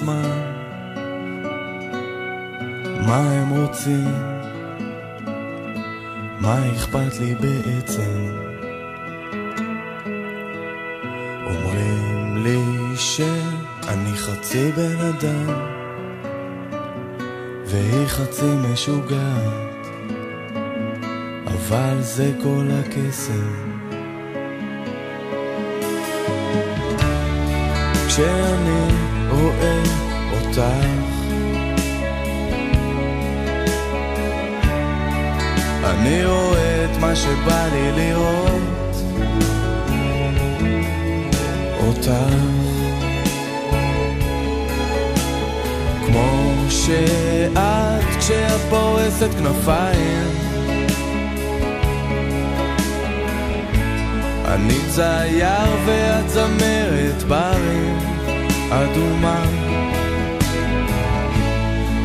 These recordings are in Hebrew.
הזמן מה הם רוצים? מה אכפת לי בעצם? אומרים לי שאני חצי בן אדם והיא חצי משוגעת אבל זה כל הקסם כשאני רואה אותך. אני רואה את מה שבא לי לראות אותך. כמו שאת כשאת פורסת כנפיים. אני צייר ואת זמרת ברים אדומה.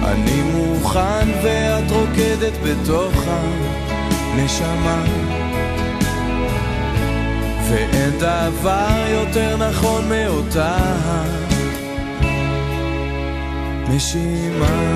אני מוכן ואת רוקדת בתוך הנשמה. ואין דבר יותר נכון מאותה נשימה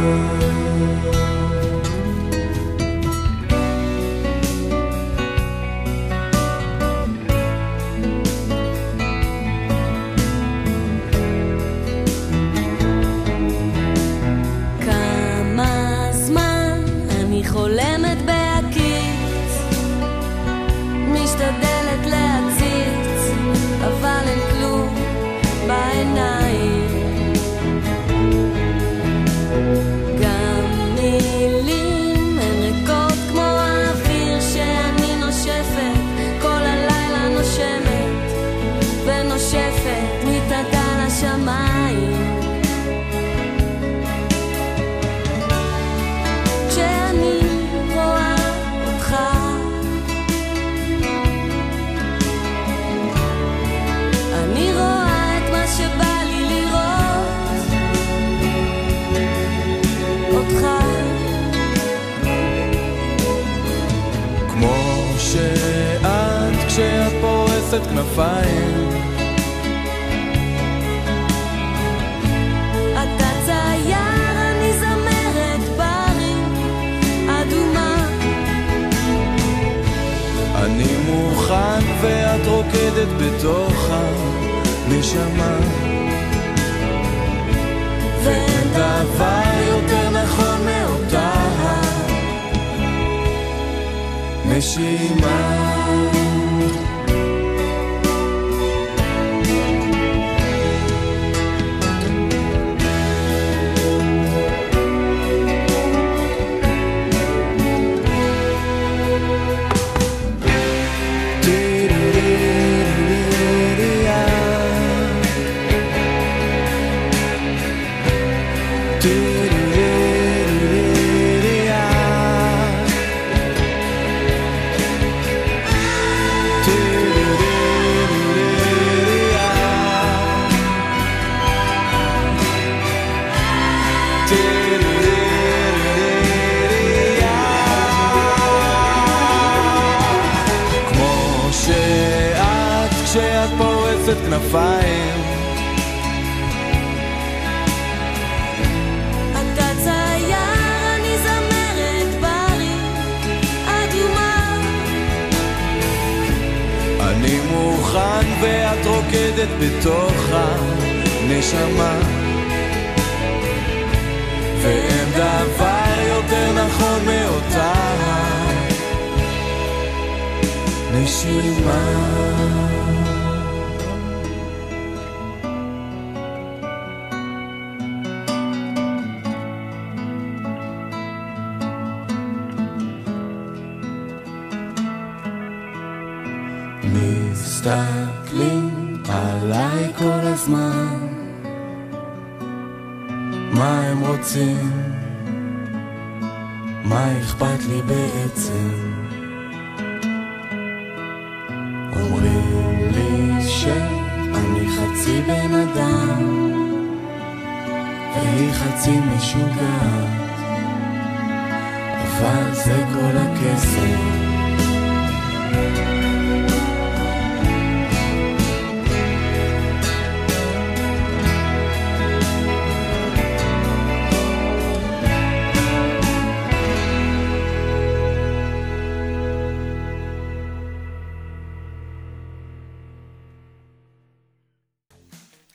כנפיים. אתה צייר, אני זמרת ברים אדומה. אני מוכן ואת רוקדת בתוך הנשמה. ואין דבר יותר נכון מאותה נשימה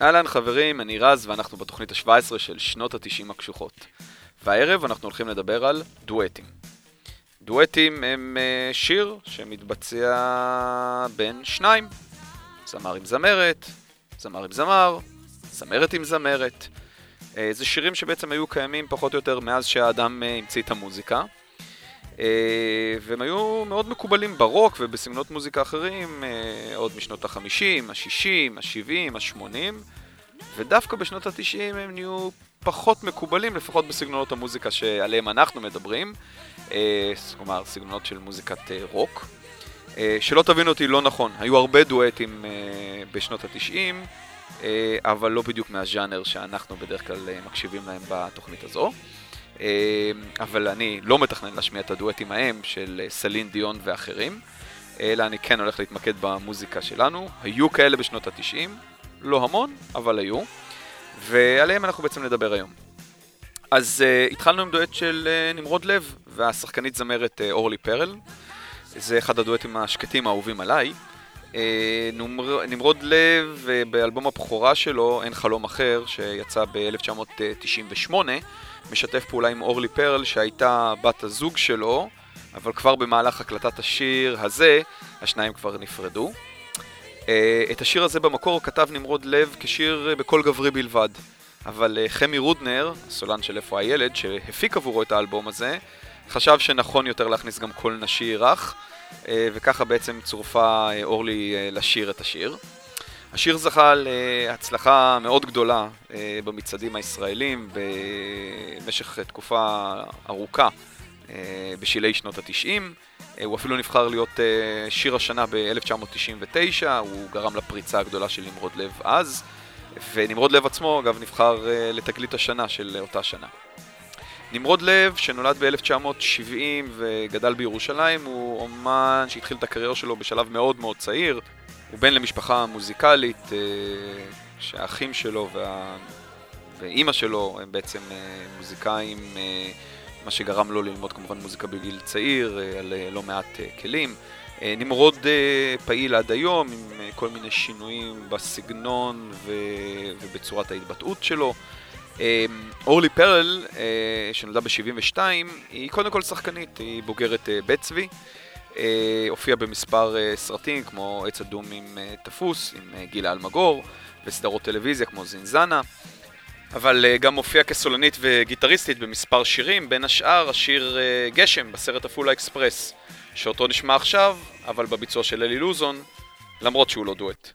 אהלן חברים, אני רז ואנחנו בתוכנית ה-17 של שנות ה-90 הקשוחות. והערב אנחנו הולכים לדבר על דואטים. דואטים הם uh, שיר שמתבצע בין שניים. זמר עם זמרת, זמר עם זמר, זמרת עם זמרת. Uh, זה שירים שבעצם היו קיימים פחות או יותר מאז שהאדם uh, המציא את המוזיקה. Uh, והם היו מאוד מקובלים ברוק ובסגנונות מוזיקה אחרים, uh, עוד משנות ה-50, ה-60, ה-70, ה-80, ודווקא בשנות ה-90 הם נהיו פחות מקובלים, לפחות בסגנונות המוזיקה שעליהם אנחנו מדברים, uh, כלומר סגנונות של מוזיקת רוק. שלא תבינו אותי לא נכון, היו הרבה דואטים בשנות ה-90, uh, אבל לא בדיוק מהז'אנר שאנחנו בדרך כלל מקשיבים להם בתוכנית הזו. אמ, אבל אני לא מתכנן להשמיע את הדואטים ההם של אה, סלין דיון ואחרים, אלא אני כן הולך להתמקד במוזיקה שלנו. היו כאלה בשנות התשעים, לא המון, אבל היו, ועליהם אנחנו בעצם נדבר היום. אז uh, התחלנו עם דואט של uh, נמרוד לב והשחקנית זמרת uh, אורלי פרל. זה אחד הדואטים השקטים האהובים עליי. Uh, נמר... נמרוד לב uh, באלבום הבכורה שלו, אין חלום אחר, שיצא ב-1998, משתף פעולה עם אורלי פרל שהייתה בת הזוג שלו, אבל כבר במהלך הקלטת השיר הזה, השניים כבר נפרדו. אה, את השיר הזה במקור כתב נמרוד לב כשיר בקול גברי בלבד, אבל אה, חמי רודנר, סולן של איפה הילד, שהפיק עבורו את האלבום הזה, חשב שנכון יותר להכניס גם קול נשי רך, אה, וככה בעצם צורפה אורלי לשיר את השיר. השיר זכה להצלחה מאוד גדולה אה, במצעדים הישראלים במשך תקופה ארוכה אה, בשלהי שנות התשעים. אה, הוא אפילו נבחר להיות שיר השנה ב-1999, הוא גרם לפריצה הגדולה של נמרוד לב אז, ונמרוד לב עצמו, אגב, נבחר לתגלית השנה של אותה שנה. נמרוד לב, שנולד ב-1970 וגדל בירושלים, הוא אומן שהתחיל את הקריירה שלו בשלב מאוד מאוד צעיר. הוא בן למשפחה מוזיקלית, אה, שהאחים שלו וה... ואימא שלו הם בעצם אה, מוזיקאים, אה, מה שגרם לו ללמוד כמובן מוזיקה בגיל צעיר, על לא מעט כלים. נמרוד פעיל עד היום עם כל מיני שינויים בסגנון ו... ובצורת ההתבטאות שלו. אורלי פרל, שנולדה ב-72, היא קודם כל שחקנית, היא בוגרת בית צבי. אה, הופיע במספר אה, סרטים כמו עץ אדום עם אה, תפוס, עם אה, גילה אלמגור, וסדרות טלוויזיה כמו זינזנה, אבל אה, גם הופיע כסולנית וגיטריסטית במספר שירים, בין השאר השיר אה, גשם בסרט עפולה אקספרס, שאותו נשמע עכשיו, אבל בביצוע של אלי לוזון, למרות שהוא לא דואט.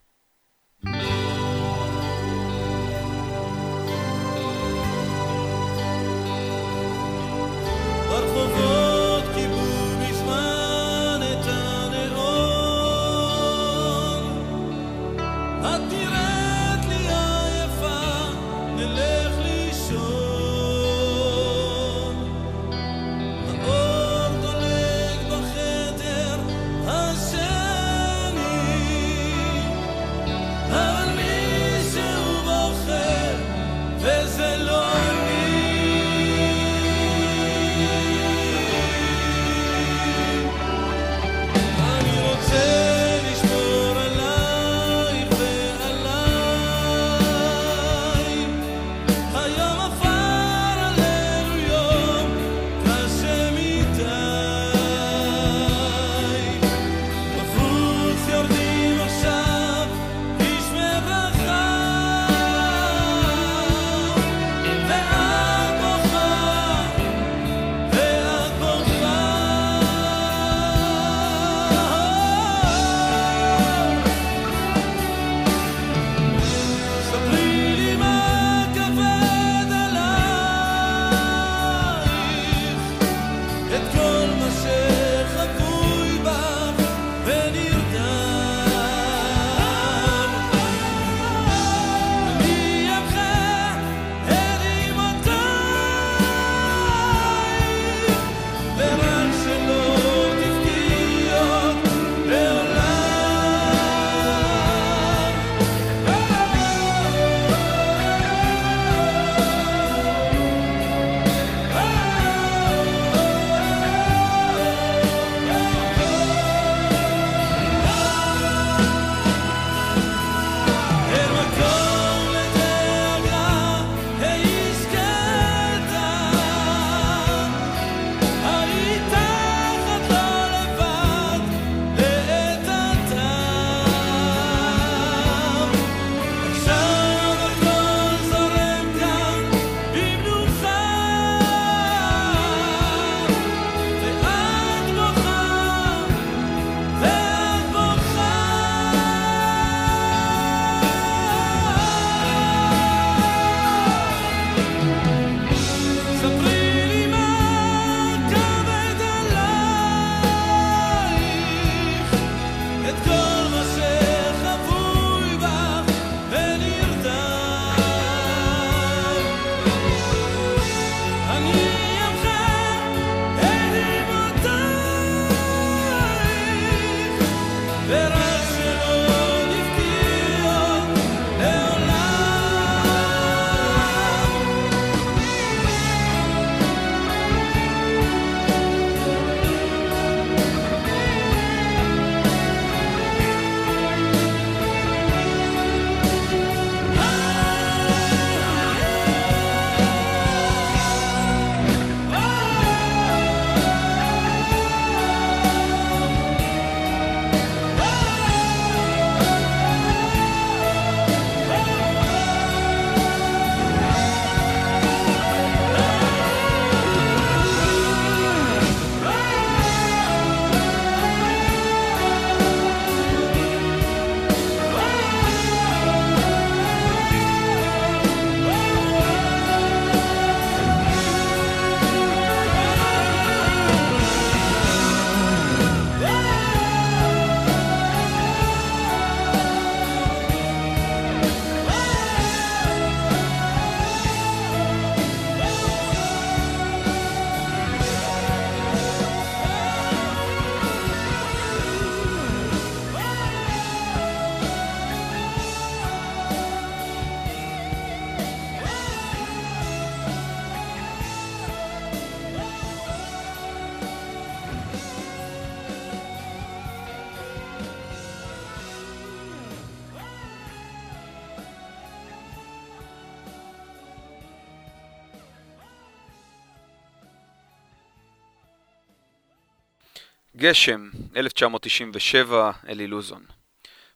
גשם, 1997, אלי לוזון.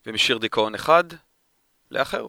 ומשיר דיכאון אחד, לאחר.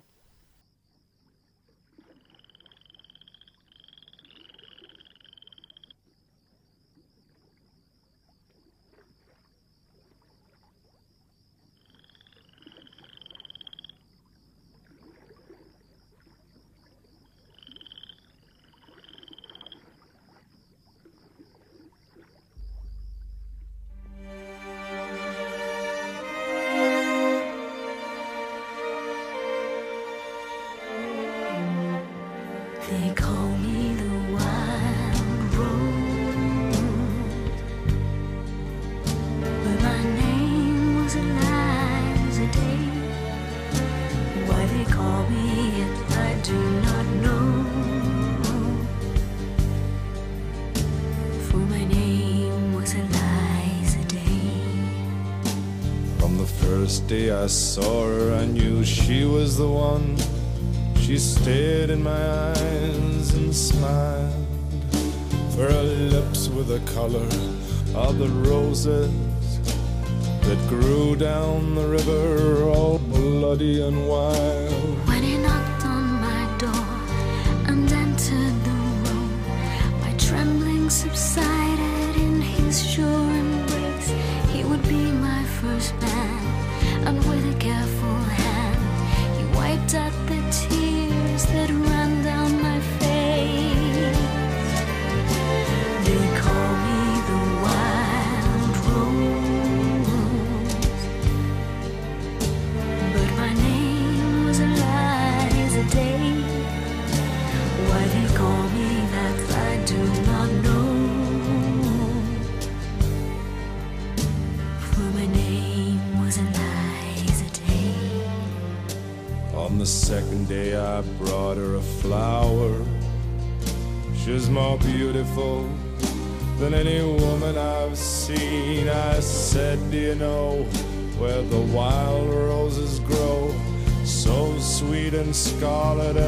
Scarlet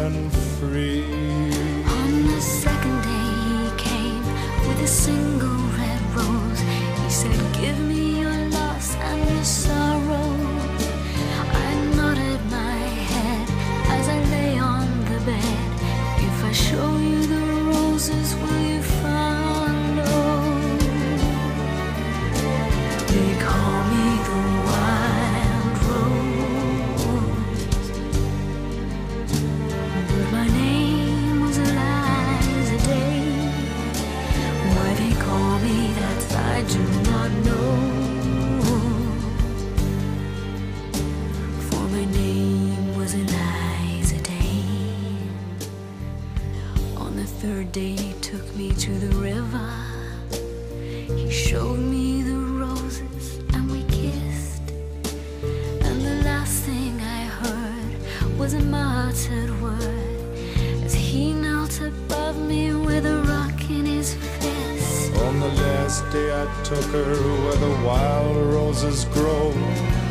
me with a rock in his fist. On the last day I took her where the wild roses grow.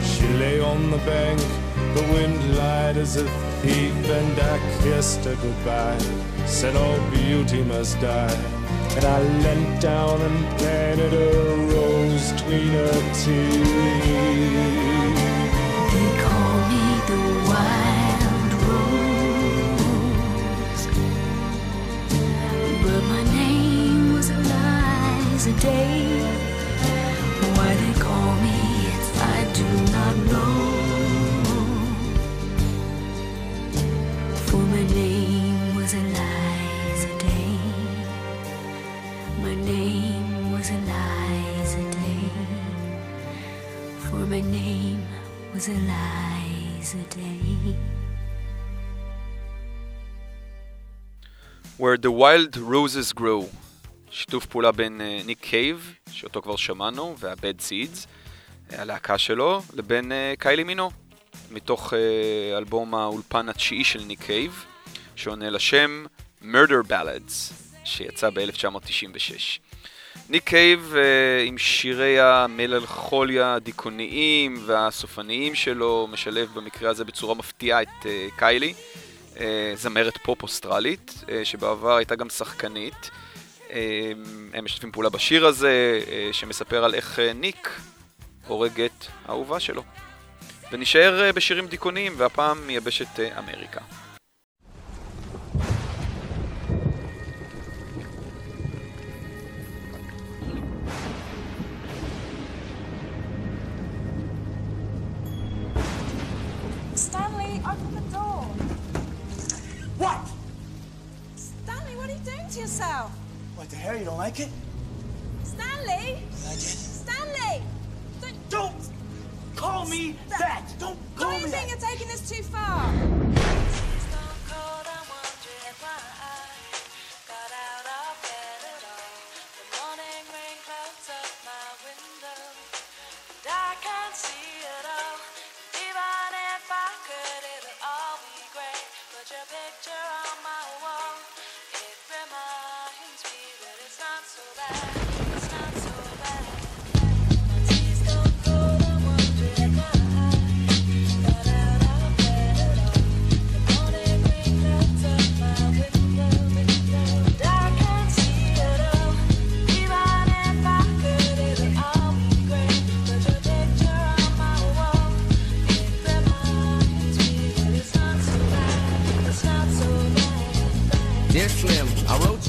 She lay on the bank, the wind lied as a thief, and I kissed her goodbye. Said all beauty must die. And I leant down and planted a rose between her teeth. They call me the wild Eliza Day. Why they call me, I do not know. For my name was Eliza Day. My name was Eliza Day. For my name was Eliza Day. Where the Wild Roses Grow, שיתוף פעולה בין אה, ניק קייב, שאותו כבר שמענו, וה-Bad Seeds, אה, הלהקה שלו, לבין אה, קיילי מינו, מתוך אלבום האולפן התשיעי של ניק קייב, שעונה לשם Murder Ballads, שיצא ב-1996. ניק קייב עם שירי המלנכוליה הדיכאוניים והסופניים שלו, משלב במקרה הזה בצורה מפתיעה את קיילי. זמרת פופ אוסטרלית, שבעבר הייתה גם שחקנית. אה, הם משתפים פעולה בשיר הזה, אה, שמספר על איך אה, ניק הורג את האהובה שלו. ונשאר בשירים דיכאוניים, והפעם מיבשת אה, אמריקה. Stanley, open the door. What? Stanley, what are you doing to yourself? What the hell? You don't like it? Stanley! Stanley! Don't, Don't call me that. Don't call don't me you think that. you're taking this too far?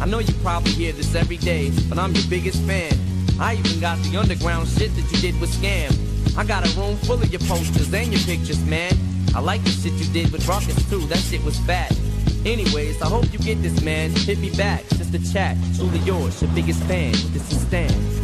I know you probably hear this every day, but I'm your biggest fan. I even got the underground shit that you did with Scam. I got a room full of your posters and your pictures, man. I like the shit you did with Rockets too, that shit was fat. Anyways, I hope you get this, man. Hit me back, just a chat. Truly yours, your biggest fan. This is Stan.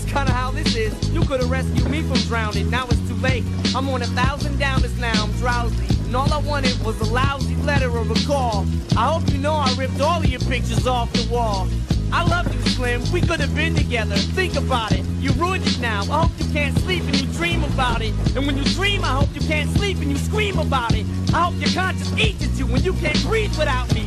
That's kinda how this is. You could have rescued me from drowning. Now it's too late. I'm on a thousand downers now. I'm drowsy. And all I wanted was a lousy letter or a call. I hope you know I ripped all of your pictures off the wall. I love you, Slim. We could have been together. Think about it. You ruined it now. I hope you can't sleep and you dream about it. And when you dream, I hope you can't sleep and you scream about it. I hope your conscience eats at you when you can't breathe without me.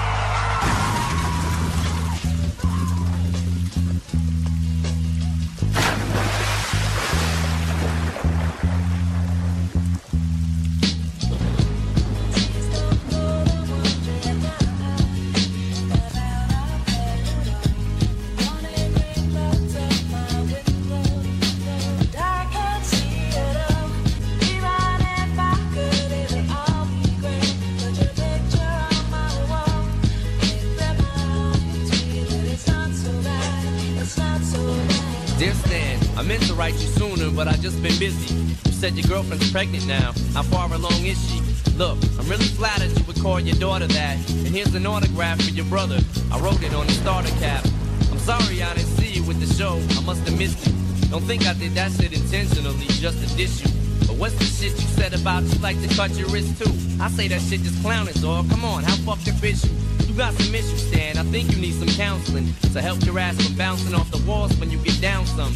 Dear Stan, I meant to write you sooner, but I just been busy. You said your girlfriend's pregnant now. How far along is she? Look, I'm really flattered you would call your daughter that. And here's an autograph for your brother. I wrote it on the starter cap. I'm sorry I didn't see you with the show. I must have missed you. Don't think I did that shit intentionally just to diss you. But what's the shit you said about you like to cut your wrist too? I say that shit just clowning, dog. Come on, how fucked is you? You got some issues, Stan. I think you need some counseling to help your ass from bouncing off the walls when you get down some.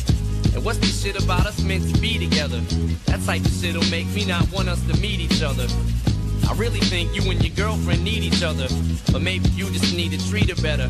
And what's this shit about us meant to be together? That type of shit'll make me not want us to meet each other. I really think you and your girlfriend need each other, but maybe you just need to treat her better.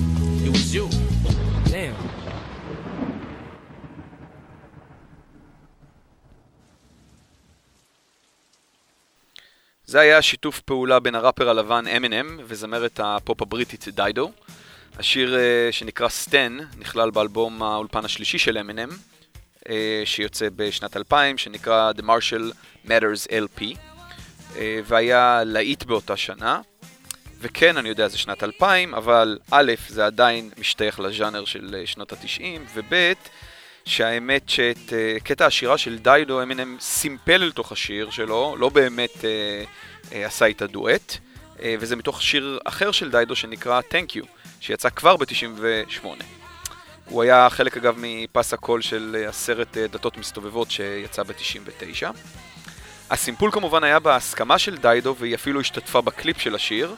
it was you. Damn. זה היה שיתוף פעולה בין הראפר הלבן M&M וזמרת הפופ הבריטית דיידו. השיר אה, שנקרא סטן נכלל באלבום האולפן השלישי של M&M, שיוצא בשנת 2000, שנקרא The Marshall Matters LP, אה, והיה להיט באותה שנה. וכן, אני יודע, זה שנת 2000, אבל א', זה עדיין משתייך לז'אנר של אה, שנות ה-90, וב', שהאמת שאת אה, קטע השירה של דיידו אמינם סימפל אל תוך השיר שלו, לא באמת אה, אה, עשה איתה דואט, אה, וזה מתוך שיר אחר של דיידו שנקרא Thank You, שיצא כבר ב-98. הוא היה חלק אגב מפס הקול של הסרט דתות מסתובבות שיצא ב-99. הסימפול כמובן היה בהסכמה של דיידו והיא אפילו השתתפה בקליפ של השיר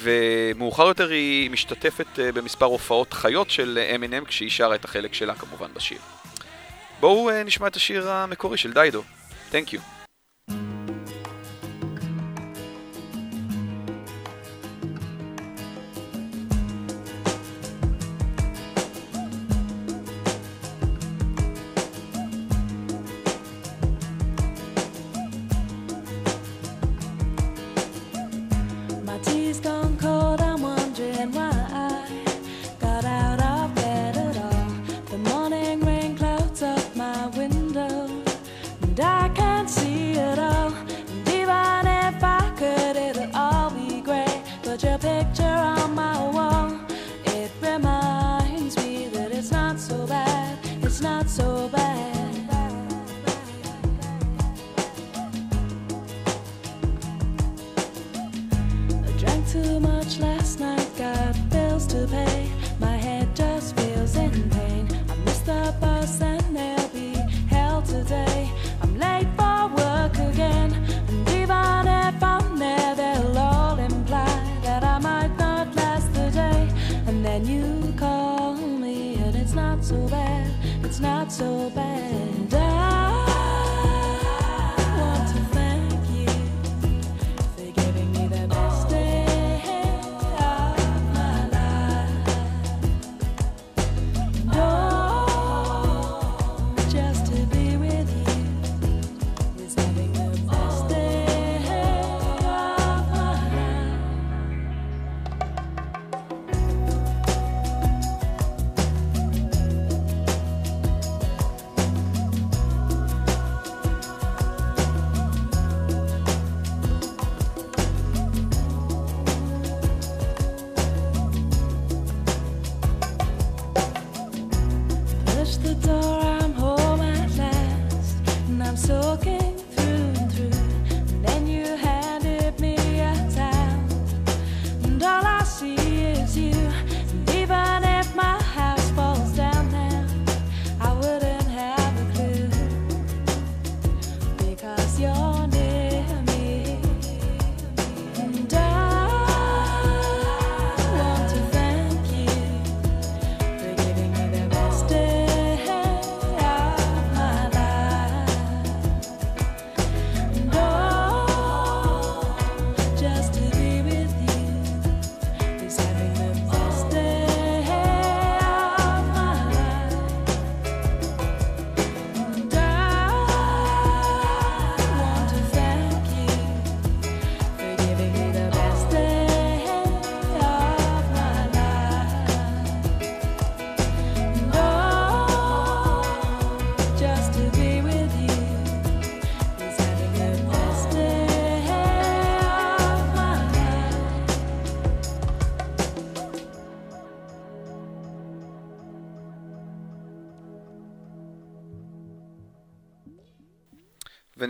ומאוחר יותר היא משתתפת אה, במספר הופעות חיות של M&M כשהיא שרה את החלק שלה כמובן בשיר. בואו אה, נשמע את השיר המקורי של דיידו. Thank you.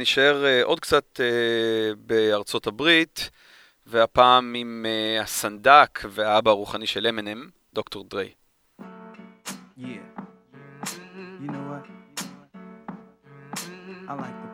ונשאר אה, עוד קצת אה, בארצות הברית, והפעם עם אה, הסנדק והאבא הרוחני של M&M, דוקטור דריי. Yeah. You know what? I like the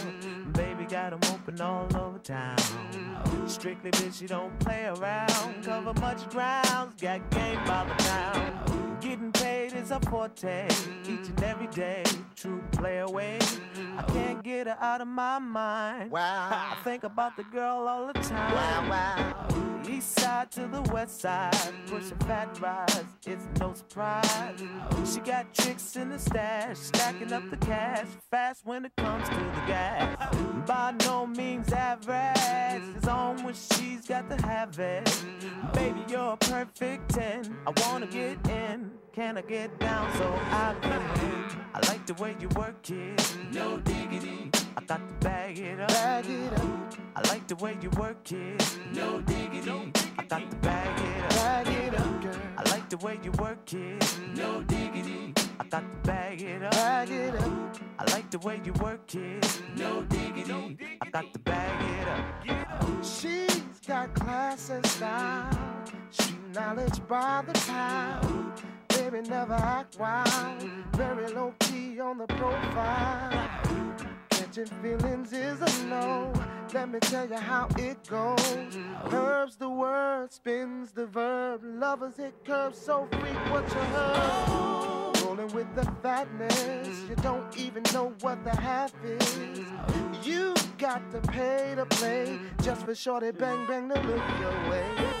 Got 'em open all over town. Strictly bitch, you don't play around. Cover much ground, got game by the pound. Getting paid is a forte, each and every day. True play away. I can't get her out of my mind. Wow. I think about the girl all the time. Wow, wow. East side to the west side, pushing fat rides, it's no surprise. She got tricks in the stash, stacking up the cash, fast when it comes to the gas. By no means average, it's on when she's got to have it. Baby, you're a perfect 10. I wanna get in, can I get down so I can? I like the way you work it, no diggity. I got to bag it up. Bag it up. I like the way you work it. No diggity. I got to bag it up. Bag it up, girl. I like the way you work it. No diggity. I got to bag it up. Bag it up. I like the way you work it. No diggity. I got to bag it up. She's got class and style, street knowledge by the time. Baby never act wild, very low key on the profile. Catching feelings is a no. Let me tell you how it goes. Curves the word, spins the verb. Lovers hit curves so freak what you heard. Rolling with the fatness, you don't even know what the half is. You got to pay to play just for shorty bang bang to look your way.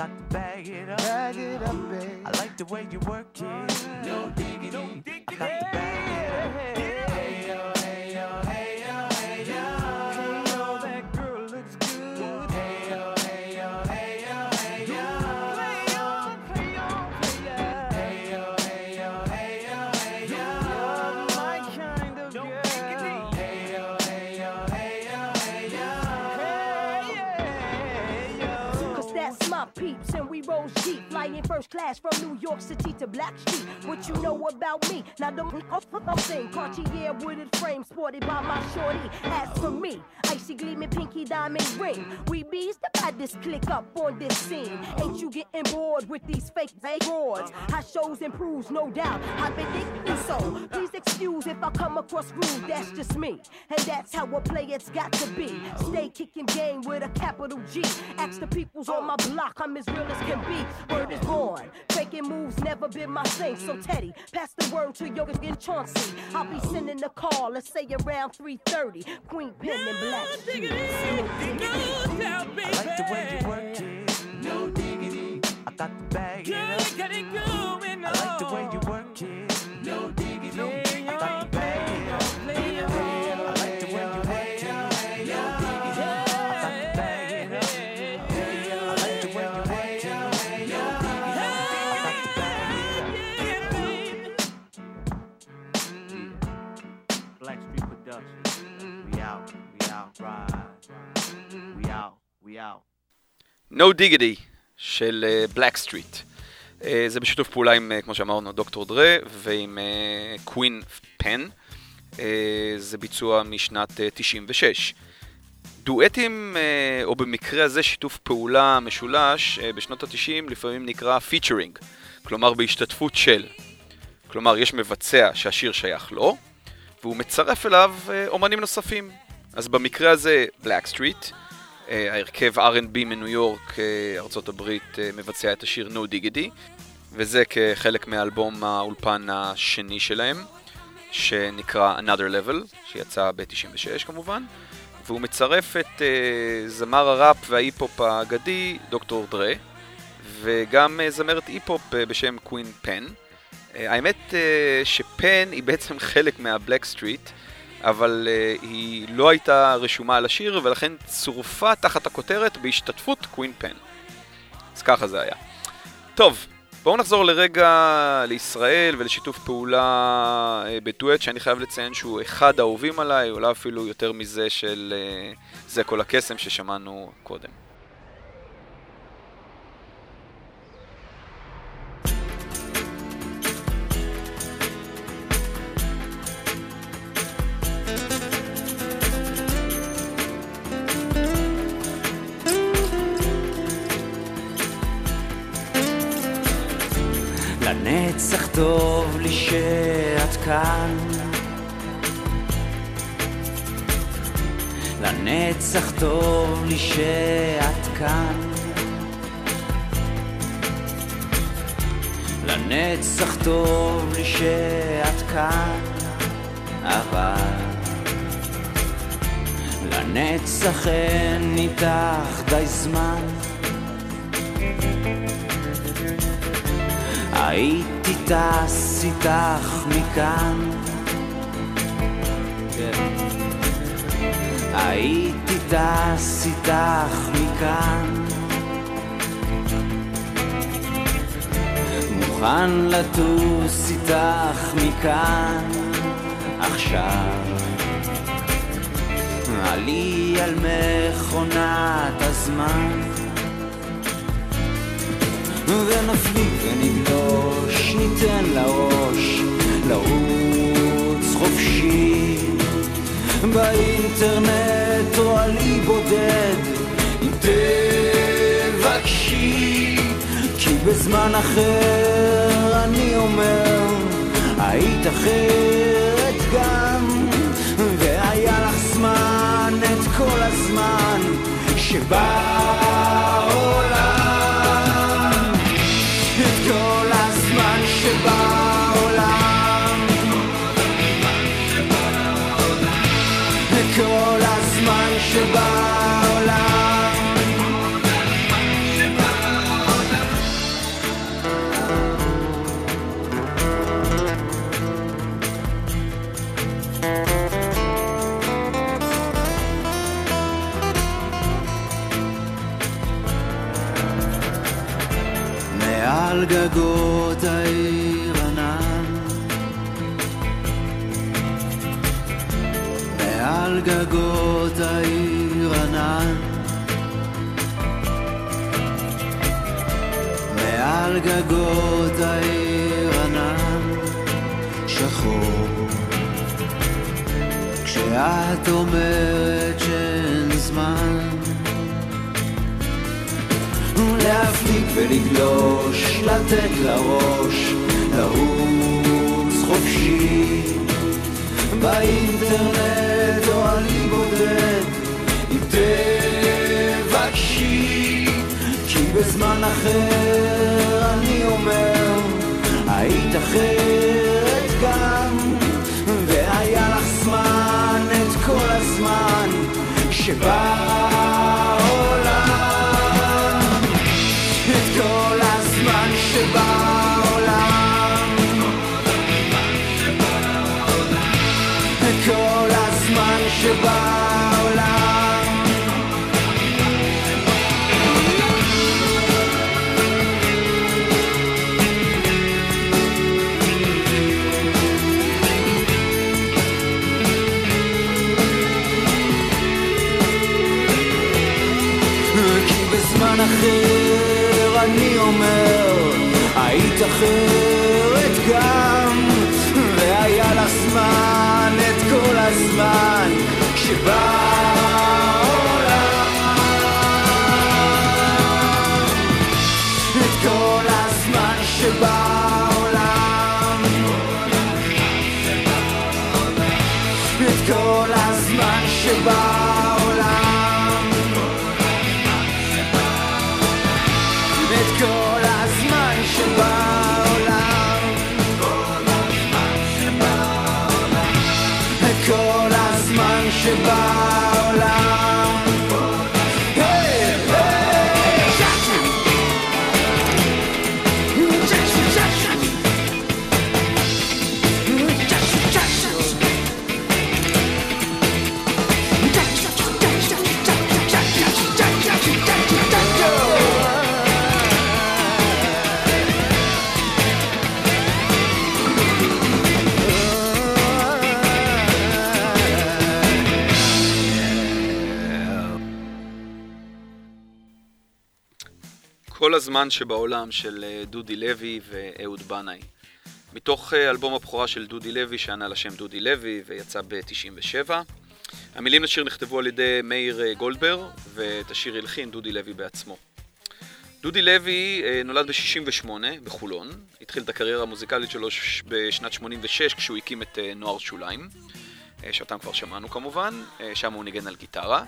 I to bag it up. Bag it up, babe. I like the way you work it. No diggity. I got to bag it up. First class from New York City to Black Street. What you know about me? Now the I'm saying Cartier wooded frame sported by my shorty. As for me, icy gleaming pinky diamond ring. We bees the baddest click up on this scene. Ain't you getting bored with these fake fake broads? How shows improves, no doubt. I've been thinking so. Please excuse if I come across rude. That's just me, and that's how a It's got to be. Stay kicking game with a capital G. Ask the peoples on my block, I'm as real as can be. Word is born. Faking moves never been my thing. So Teddy, pass the word to Yoga and Chauncey. I'll be sending the call, let's say around 3:30. Queen Pen and Black Street. I like the way you work it. No diggity. I got to bag it No Diggity של בלק סטריט. זה בשיתוף פעולה עם, אה, כמו שאמרנו, דוקטור דרה ועם קווין פן. זה ביצוע משנת אה, 96. דואטים, אה, או במקרה הזה שיתוף פעולה משולש, אה, בשנות ה-90 לפעמים נקרא featuring, כלומר בהשתתפות של. כלומר, יש מבצע שהשיר שייך לו, והוא מצרף אליו אה, אומנים נוספים. אז במקרה הזה, בלק סטריט, ההרכב R&B מניו יורק, אה, ארצות הברית, אה, מבצע את השיר No Diggity, וזה כחלק מאלבום האולפן השני שלהם, שנקרא Another Level, שיצא ב-96 כמובן, והוא מצרף את אה, זמר הראפ וההיפ-הופ האגדי, דוקטור דרה, וגם אה, זמרת אה, בשם קווין פן. אה, האמת אה, שפן היא בעצם חלק מהבלק סטריט, אבל אה, היא לא הייתה רשומה על השיר, ולכן צורפה תחת הכותרת בהשתתפות קווין פן. אז ככה זה היה. טוב, בואו נחזור לרגע לישראל ולשיתוף פעולה אה, בדואט שאני חייב לציין שהוא אחד האהובים עליי, אולי אפילו יותר מזה של אה, זה כל הקסם ששמענו קודם. טוב לי שאת כאן. לנצח טוב לי שאת כאן. לנצח טוב לי שאת כאן אבל לנצח אין איתך די זמן הייתי טס איתך מכאן. כן. הייתי טס איתך מכאן. מוכן לטוס איתך מכאן. עכשיו. עלי על מכונת הזמן ונפליג ונגלוש, ניתן לראש לרוץ חופשי. באינטרנט או על אי בודד אם תבקשי כי בזמן אחר אני אומר היית אחרת גם והיה לך זמן את כל הזמן שבעולם גגות העיר ענן שחור. כשאת אומרת שאין זמן להפליג ולגלוש, לתת לראש, לרוץ חופשי. באינטרנט או אי בודד אם תבקשי כי בזמן אחר אני אומר היית אחרת גם והיה לך זמן את כל הזמן שבעולם nothing הזמן שבעולם של אה, דודי לוי ואהוד בנאי. מתוך אה, אלבום הבכורה של דודי לוי שענה לשם דודי לוי ויצא ב-97. המילים לשיר נכתבו על ידי מאיר אה, גולדבר ואת השיר הלחין דודי לוי בעצמו. דודי לוי נולד ב-68 בחולון, התחיל את הקריירה המוזיקלית שלו בשנת 86 כשהוא הקים את נוער שוליים, שאותם כבר שמענו כמובן, שם הוא ניגן על גיטרה.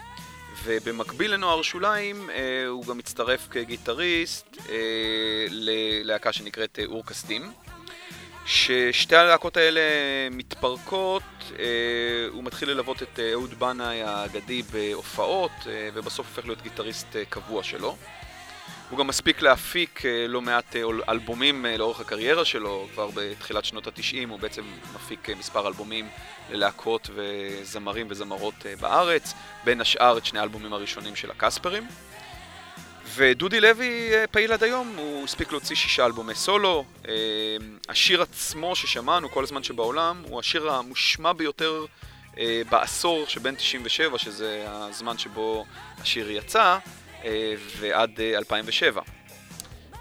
ובמקביל לנוער שוליים אה, הוא גם הצטרף כגיטריסט אה, ללהקה שנקראת אה, אור כסדים. ששתי הלהקות האלה מתפרקות, הוא מתחיל ללוות את אה, אהוד בנאי האגדי בהופעות, ובסוף הופך להיות גיטריסט קבוע שלו. הוא גם מספיק להפיק אה, לא מעט אה, אלבומים אה, לאורך הקריירה שלו, כבר בתחילת שנות התשעים הוא בעצם מפיק מספר אלבומים ללהקות וזמרים וזמרות בארץ, בין השאר את שני האלבומים הראשונים של הקספרים. ודודי לוי פעיל עד היום, הוא הספיק להוציא שישה אלבומי סולו. השיר עצמו ששמענו כל הזמן שבעולם הוא השיר המושמע ביותר בעשור שבין 97, שזה הזמן שבו השיר יצא, ועד אה, 2007.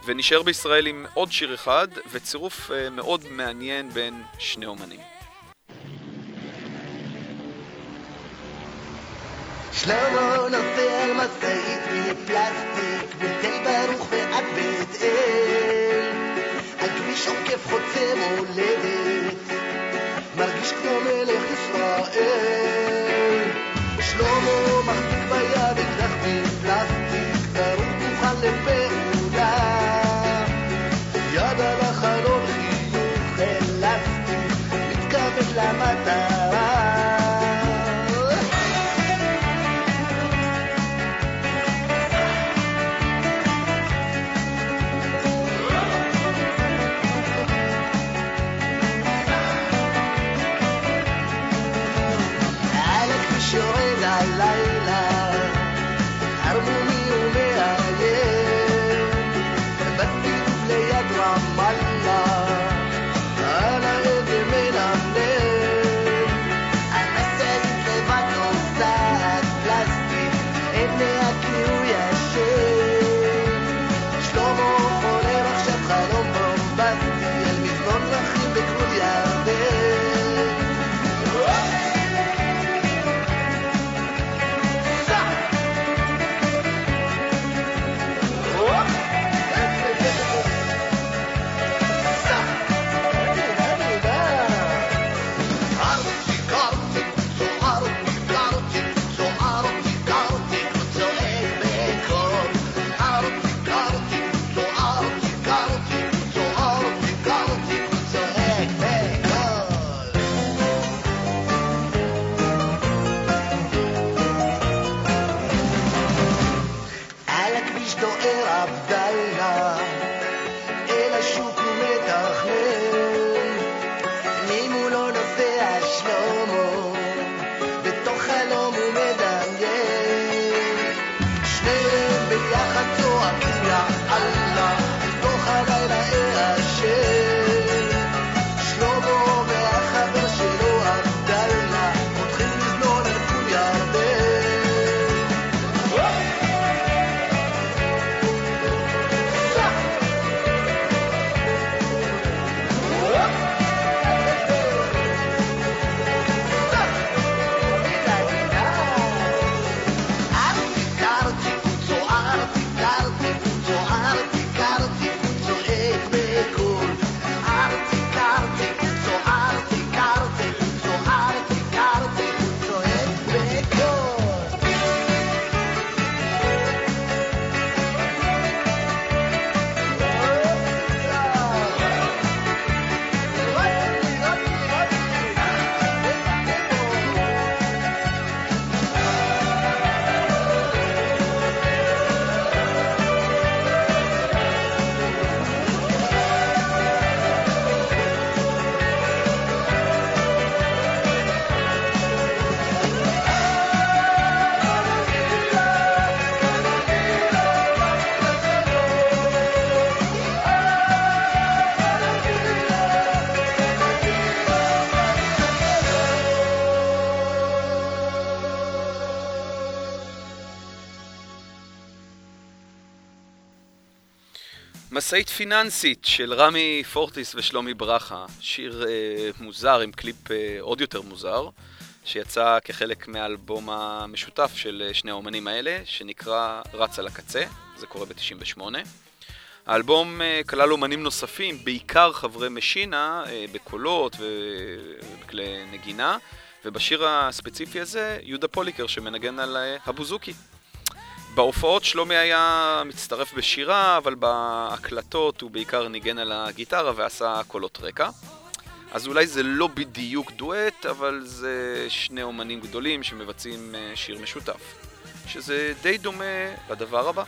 ונשאר בישראל עם עוד שיר אחד, וצירוף אה, מאוד מעניין בין שני אומנים. שלמה נוסע משאית מפלסטיק מתל ברוך ועד בית אל על כביש עוקף חוצה מולדת מרגיש כמו מלך ישראל שלמה מחזיק לפעולה יד על החלון חיוך אלסטי מתכוון למטרה משאית פיננסית של רמי פורטיס ושלומי ברכה, שיר אה, מוזר עם קליפ אה, עוד יותר מוזר, שיצא כחלק מהאלבום המשותף של אה, שני האומנים האלה, שנקרא רץ על הקצה, זה קורה ב-98. האלבום אה, כלל אומנים נוספים, בעיקר חברי משינה, אה, בקולות ובכלי נגינה, ובשיר הספציפי הזה, יהודה פוליקר שמנגן על אה, הבוזוקי. בהופעות שלומי היה מצטרף בשירה, אבל בהקלטות הוא בעיקר ניגן על הגיטרה ועשה קולות רקע. אז אולי זה לא בדיוק דואט, אבל זה שני אומנים גדולים שמבצעים אה, שיר משותף. שזה די דומה לדבר הבא.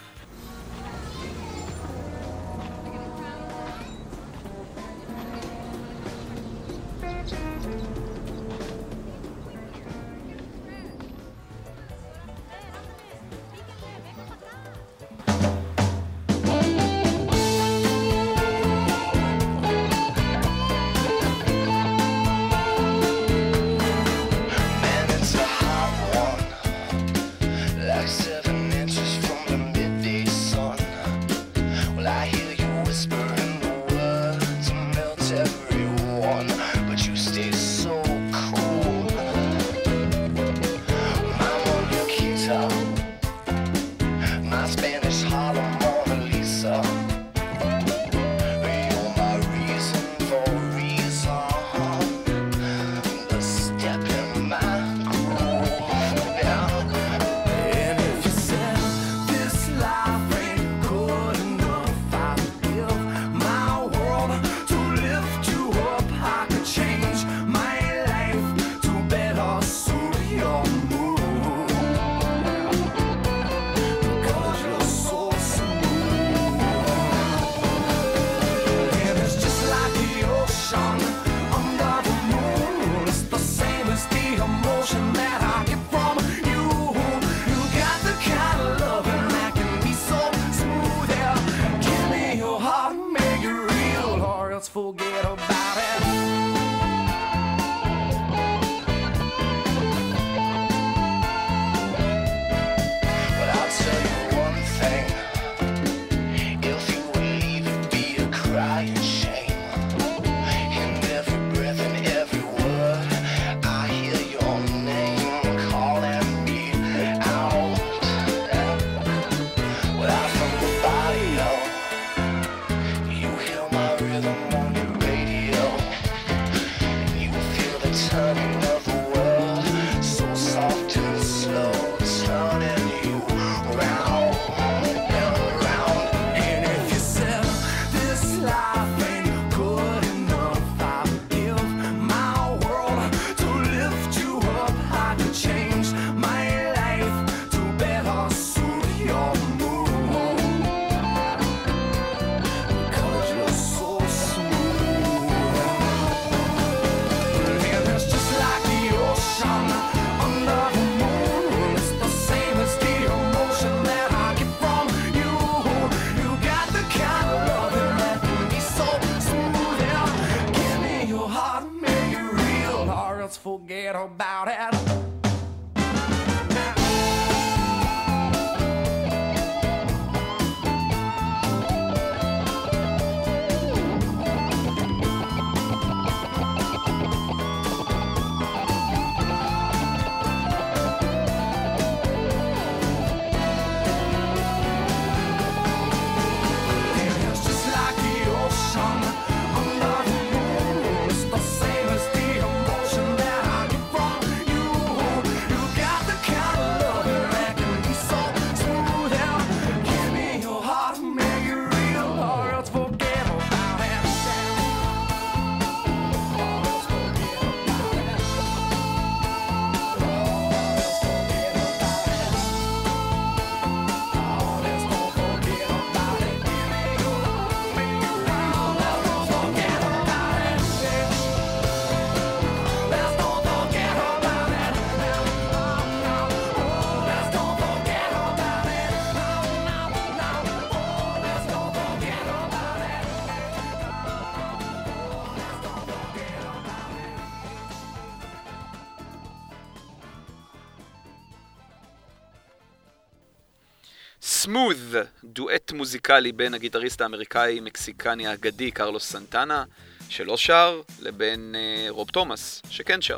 Smooth, דואט מוזיקלי בין הגיטריסט האמריקאי-מקסיקני האגדי קרלוס סנטנה, שלא שר, לבין אה, רוב תומאס, שכן שר.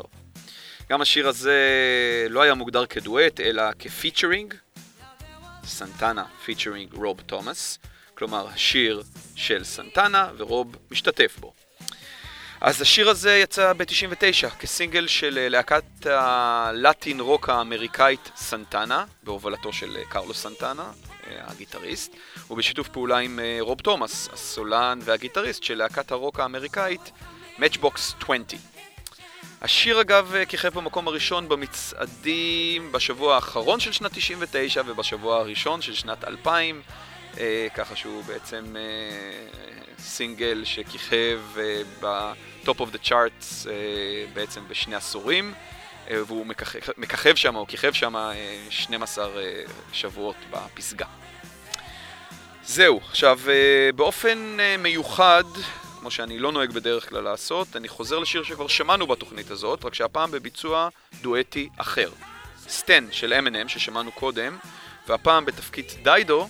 גם השיר הזה לא היה מוגדר כדואט, אלא כ-featuring, סנטנה featuring רוב תומאס, כלומר השיר של סנטנה ורוב משתתף בו. אז השיר הזה יצא ב-99 כסינגל של אה, להקת הלטין רוק האמריקאית סנטנה, בהובלתו של אה, קרלוס סנטנה, אה, הגיטריסט, ובשיתוף פעולה עם אה, רוב תומאס, הסולן והגיטריסט של להקת הרוק האמריקאית Matchbox 20. השיר אגב אה, כיכב במקום הראשון במצעדים בשבוע האחרון של שנת 99 ובשבוע הראשון של שנת 2000, אה, ככה שהוא בעצם אה, סינגל שכיכב אה, of the charts אה, בעצם בשני עשורים, והוא מככב, שם, או כיכב שם אה, 12 אה, שבועות בפסגה. זהו, עכשיו אה, באופן אה, מיוחד, כמו שאני לא נוהג בדרך כלל לעשות, אני חוזר לשיר שכבר שמענו בתוכנית הזאת, רק שהפעם בביצוע דואטי אחר. סטן של M&M ששמענו קודם, והפעם בתפקיד דיידו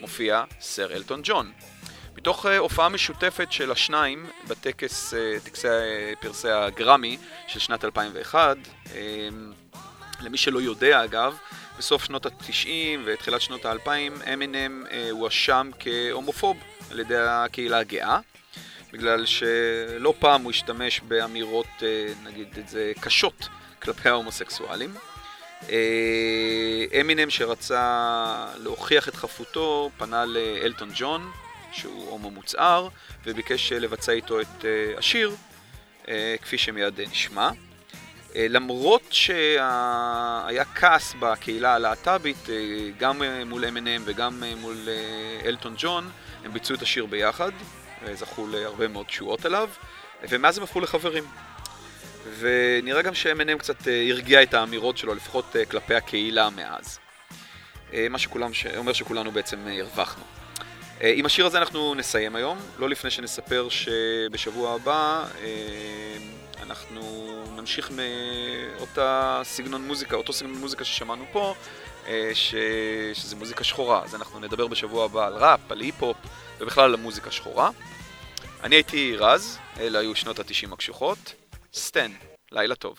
מופיע סר אלטון ג'ון. מתוך אה, הופעה משותפת של השניים בטקס, אה, טקסי אה, פרסי הגרמי של שנת 2001, אה, למי שלא יודע אגב, בסוף שנות ה-90 ותחילת שנות ה-2000, אמינם הואשם כהומופוב על ידי הקהילה הגאה, בגלל שלא פעם הוא השתמש באמירות, נגיד את זה, קשות כלפי ההומוסקסואלים. אמינם שרצה להוכיח את חפותו פנה לאלטון ג'ון, שהוא הומו מוצהר, וביקש אה, לבצע איתו את אה, השיר, אה, כפי שמיד נשמע. למרות שהיה כעס בקהילה הלהט"בית, גם מול M&M וגם מול אלטון ג'ון, הם ביצעו את השיר ביחד, וזכו להרבה מאוד תשואות עליו, ומאז הם הפכו לחברים. ונראה גם ש-M&M קצת הרגיע את האמירות שלו, לפחות כלפי הקהילה מאז. מה שכולם. אומר שכולנו בעצם הרווחנו. אה, עם השיר הזה אנחנו נסיים היום, לא לפני שנספר שבשבוע הבא אה, אנחנו נמשיך מאותה סגנון מוזיקה, אותו סגנון מוזיקה ששמענו פה, אה, ש... שזה מוזיקה שחורה. אז אנחנו נדבר בשבוע הבא על ראפ, על היפ-הופ ובכלל על המוזיקה שחורה. אני הייתי רז, אלה היו שנות התשעים הקשוחות. סטן, לילה טוב.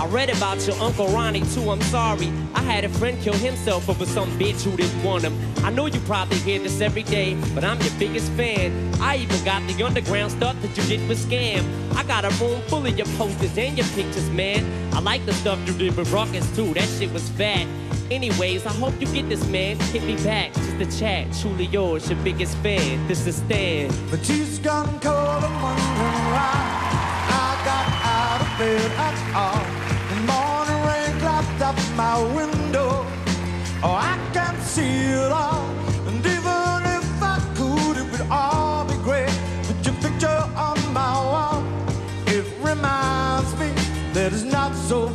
I read about your Uncle Ronnie too, I'm sorry. I had a friend kill himself over some bitch who didn't want him. I know you probably hear this every day, but I'm your biggest fan. I even got the underground stuff that you did with Scam. I got a room full of your posters and your pictures, man. I like the stuff you did with Ruckus too, that shit was fat. Anyways, I hope you get this, man. Hit me back, just a chat. Truly yours, your biggest fan. This is Stan. But she's gone cold and wondering why I got out of bed at all. Up my window. Oh, I can see it all. And even if I could, it would all be great. Put your picture on my wall. It reminds me that it's not so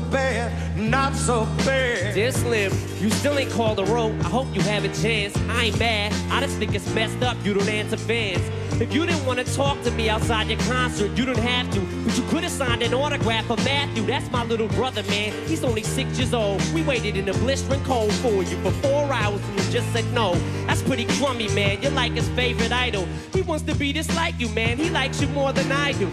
so bad. Dear Slim, you still ain't called a rope. I hope you have a chance. I ain't mad. I just think it's messed up you don't answer fans. If you didn't want to talk to me outside your concert, you didn't have to. But you could have signed an autograph for Matthew. That's my little brother, man. He's only six years old. We waited in the blistering cold for you for four hours and you just said no. That's pretty crummy, man. You're like his favorite idol. He wants to be just like you, man. He likes you more than I do.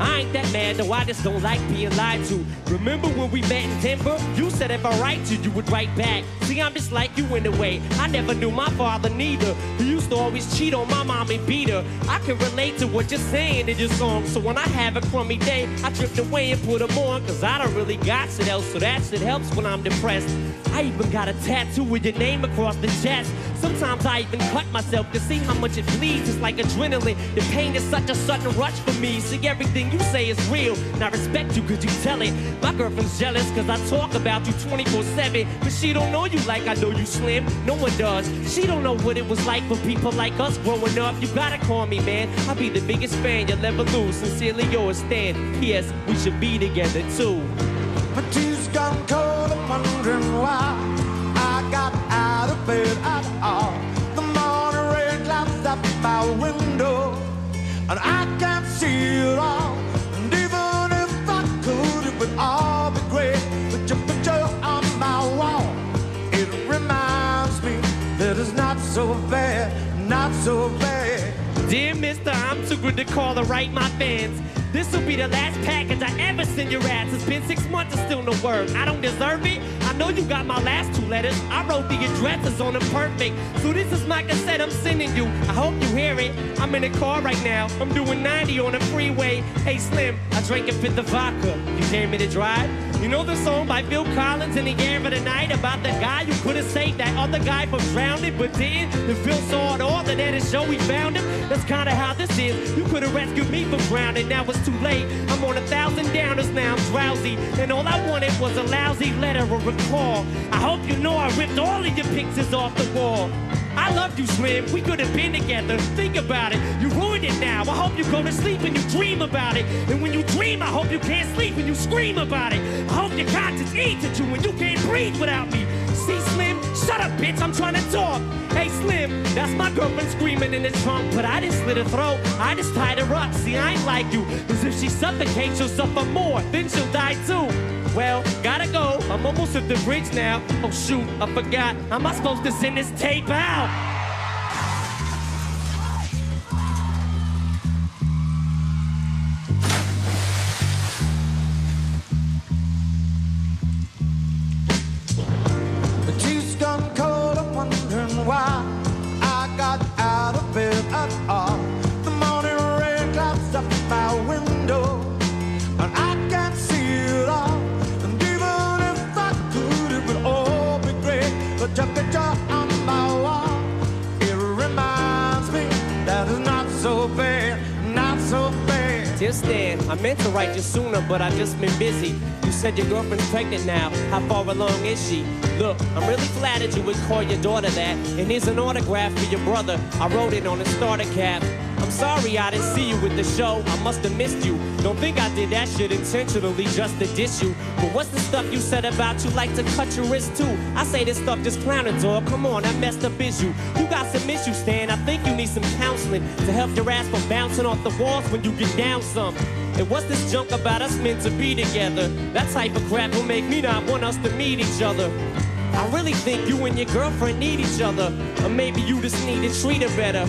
I ain't that mad, though I just don't like being lied to. Remember when we met in Denver? You said if I write you, you would write back. See, I'm just like you in a way. I never knew my father neither. He used to always cheat on my mom and beat her. I can relate to what you're saying in your song. So when I have a crummy day, I drift away and put them on. Cause I don't really got shit else. So that shit helps when I'm depressed. I even got a tattoo with your name across the chest. Sometimes I even cut myself to see how much it bleeds. It's like adrenaline. The pain is such a sudden rush for me. See, everything you say is real. And I respect you cause you tell it. My girlfriend's jealous cause I talk about you 24 7. But she don't know you like I know you slim. No one does. She don't know what it was like for people like us growing up. You gotta call me, man. I'll be the biggest fan you'll ever lose. Sincerely yours, Stan. P.S. We should be together too. My tea's gone cold, I'm wondering why I got out of bed at all. The morning rain clouds up my window, and I can't see it all. So bad, not so bad. Dear mister, I'm too good to call to write my fans. This'll be the last package I ever send your ass. It's been six months and still no word. I don't deserve it. I know you got my last two letters. I wrote the addresses on them perfect. So this is my cassette I'm sending you. I hope you hear it. I'm in a car right now. I'm doing 90 on the freeway. Hey Slim, I drank a fifth of vodka. You dare me to drive? You know the song by Phil Collins in the air of the night about the guy who could have saved that other guy from drowning, but didn't. And Phil saw it all, and at his show he found him. That's kinda how this is. You could have rescued me from drowning, now it's too late. I'm on a thousand downers now, I'm drowsy. And all I wanted was a lousy letter or a call. I hope you know I ripped all of your pictures off the wall. I love you, Slim. We could have been together. Think about it. You ruined it now. I hope you go to sleep and you dream about it. And when you dream, I hope you can't sleep and you scream about it. I hope your conscience eats at you and you can't breathe without me. See, Slim? Shut up, bitch. I'm trying to talk. Hey, Slim, that's my girlfriend screaming in the trunk. But I didn't slit her throat. I just tied her up. See, I ain't like you. Cause if she suffocates, she'll suffer more. Then she'll die too. Well, gotta go. I'm almost at the bridge now. Oh shoot, I forgot. How am I supposed to send this tape out? Stan, I meant to write you sooner, but I've just been busy. You said your girlfriend's pregnant now. How far along is she? Look, I'm really flattered you would call your daughter that. And here's an autograph for your brother. I wrote it on a starter cap. I'm sorry I didn't see you with the show. I must have missed you. Don't think I did that shit intentionally just to diss you. But what's the stuff you said about you like to cut your wrist too? I say this stuff just clowning, dog. Come on, that messed up is you. You got some issues, Stan. I think you need some counseling to help your ass from bouncing off the walls when you get down some. And what's this junk about us meant to be together? That type of crap will make me not want us to meet each other. I really think you and your girlfriend need each other. Or maybe you just need to treat her better.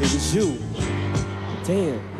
it was you. Damn.